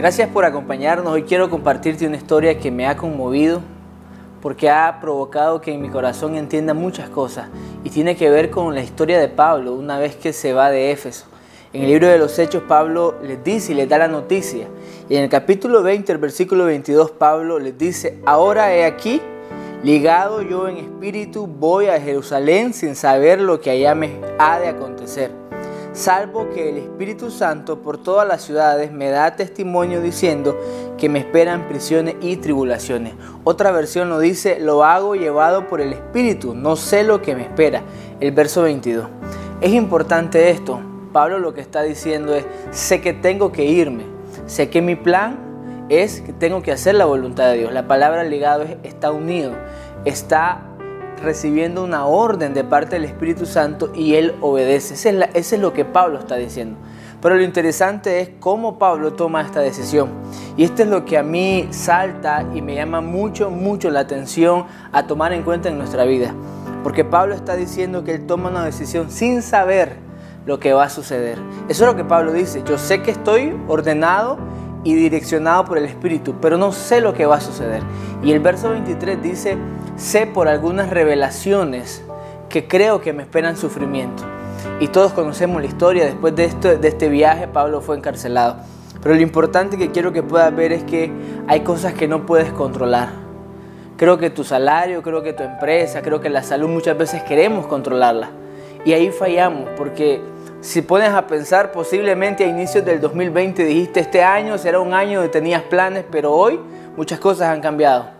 Gracias por acompañarnos. Hoy quiero compartirte una historia que me ha conmovido porque ha provocado que en mi corazón entienda muchas cosas y tiene que ver con la historia de Pablo una vez que se va de Éfeso. En el libro de los Hechos Pablo les dice y les da la noticia. Y en el capítulo 20, el versículo 22, Pablo les dice, ahora he aquí, ligado yo en espíritu, voy a Jerusalén sin saber lo que allá me ha de acontecer salvo que el Espíritu Santo por todas las ciudades me da testimonio diciendo que me esperan prisiones y tribulaciones. Otra versión lo dice, lo hago llevado por el Espíritu, no sé lo que me espera. El verso 22. Es importante esto. Pablo lo que está diciendo es, sé que tengo que irme, sé que mi plan es que tengo que hacer la voluntad de Dios. La palabra ligado está unido, está recibiendo una orden de parte del Espíritu Santo y él obedece. Ese es, lo que Pablo está diciendo. Pero lo interesante es cómo Pablo toma esta decisión. Y esto es lo que a mí salta y me llama mucho, mucho la atención a tomar en cuenta en nuestra vida. Porque Pablo está diciendo que él toma una decisión sin saber lo que va a suceder. Eso es lo que Pablo dice. Yo sé que estoy ordenado y direccionado por el Espíritu, pero no sé lo que va a suceder. Y el verso 23 dice, sé por algunas revelaciones que creo que me esperan sufrimiento. Y todos conocemos la historia, después de, este viaje Pablo fue encarcelado. Pero lo importante que quiero que puedas ver es que hay cosas que no puedes controlar. Creo que tu salario, creo que tu empresa, creo que la salud muchas veces queremos controlarla. Y ahí fallamos porque si pones a pensar, posiblemente a inicios del 2020 dijiste este año será un año donde tenías planes, pero hoy muchas cosas han cambiado.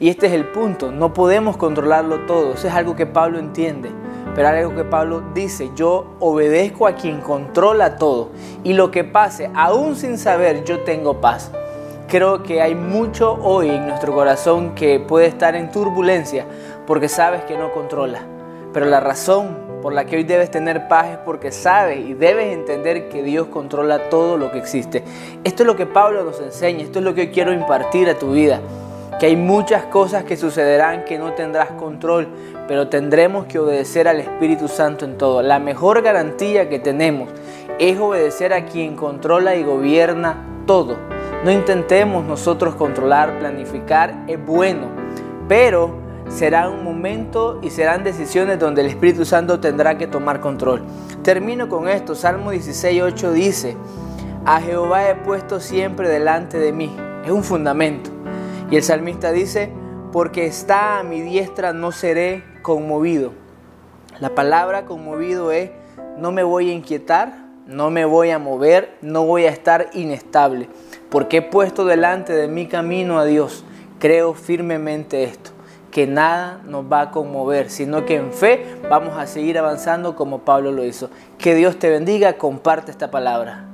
Y este es el punto, no podemos controlarlo todo, eso es algo que Pablo entiende, pero algo que Pablo dice, yo obedezco a quien controla todo y lo que pase, aún sin saber, yo tengo paz. Creo que hay mucho hoy en nuestro corazón que puede estar en turbulencia porque sabes que no controla, pero la razón por la que hoy debes tener paz es porque sabes y debes entender que Dios controla todo lo que existe. Esto es lo que Pablo nos enseña, esto es lo que quiero impartir a tu vida. Que hay muchas cosas que sucederán que no tendrás control, pero tendremos que obedecer al Espíritu Santo en todo. La mejor garantía que tenemos es obedecer a quien controla y gobierna todo. No intentemos nosotros controlar, planificar, es bueno, pero será un momento y serán decisiones donde el Espíritu Santo tendrá que tomar control. Termino con esto. Salmo 16.8 dice, a Jehová he puesto siempre delante de mí. Es un fundamento. Y el salmista dice, porque está a mi diestra no seré conmovido. La palabra conmovido es, no me voy a inquietar, no me voy a mover, no voy a estar inestable, porque he puesto delante de mi camino a Dios. Creo firmemente esto que nada nos va a conmover, sino que en fe vamos a seguir avanzando como Pablo lo hizo. Que Dios te bendiga, comparte esta palabra.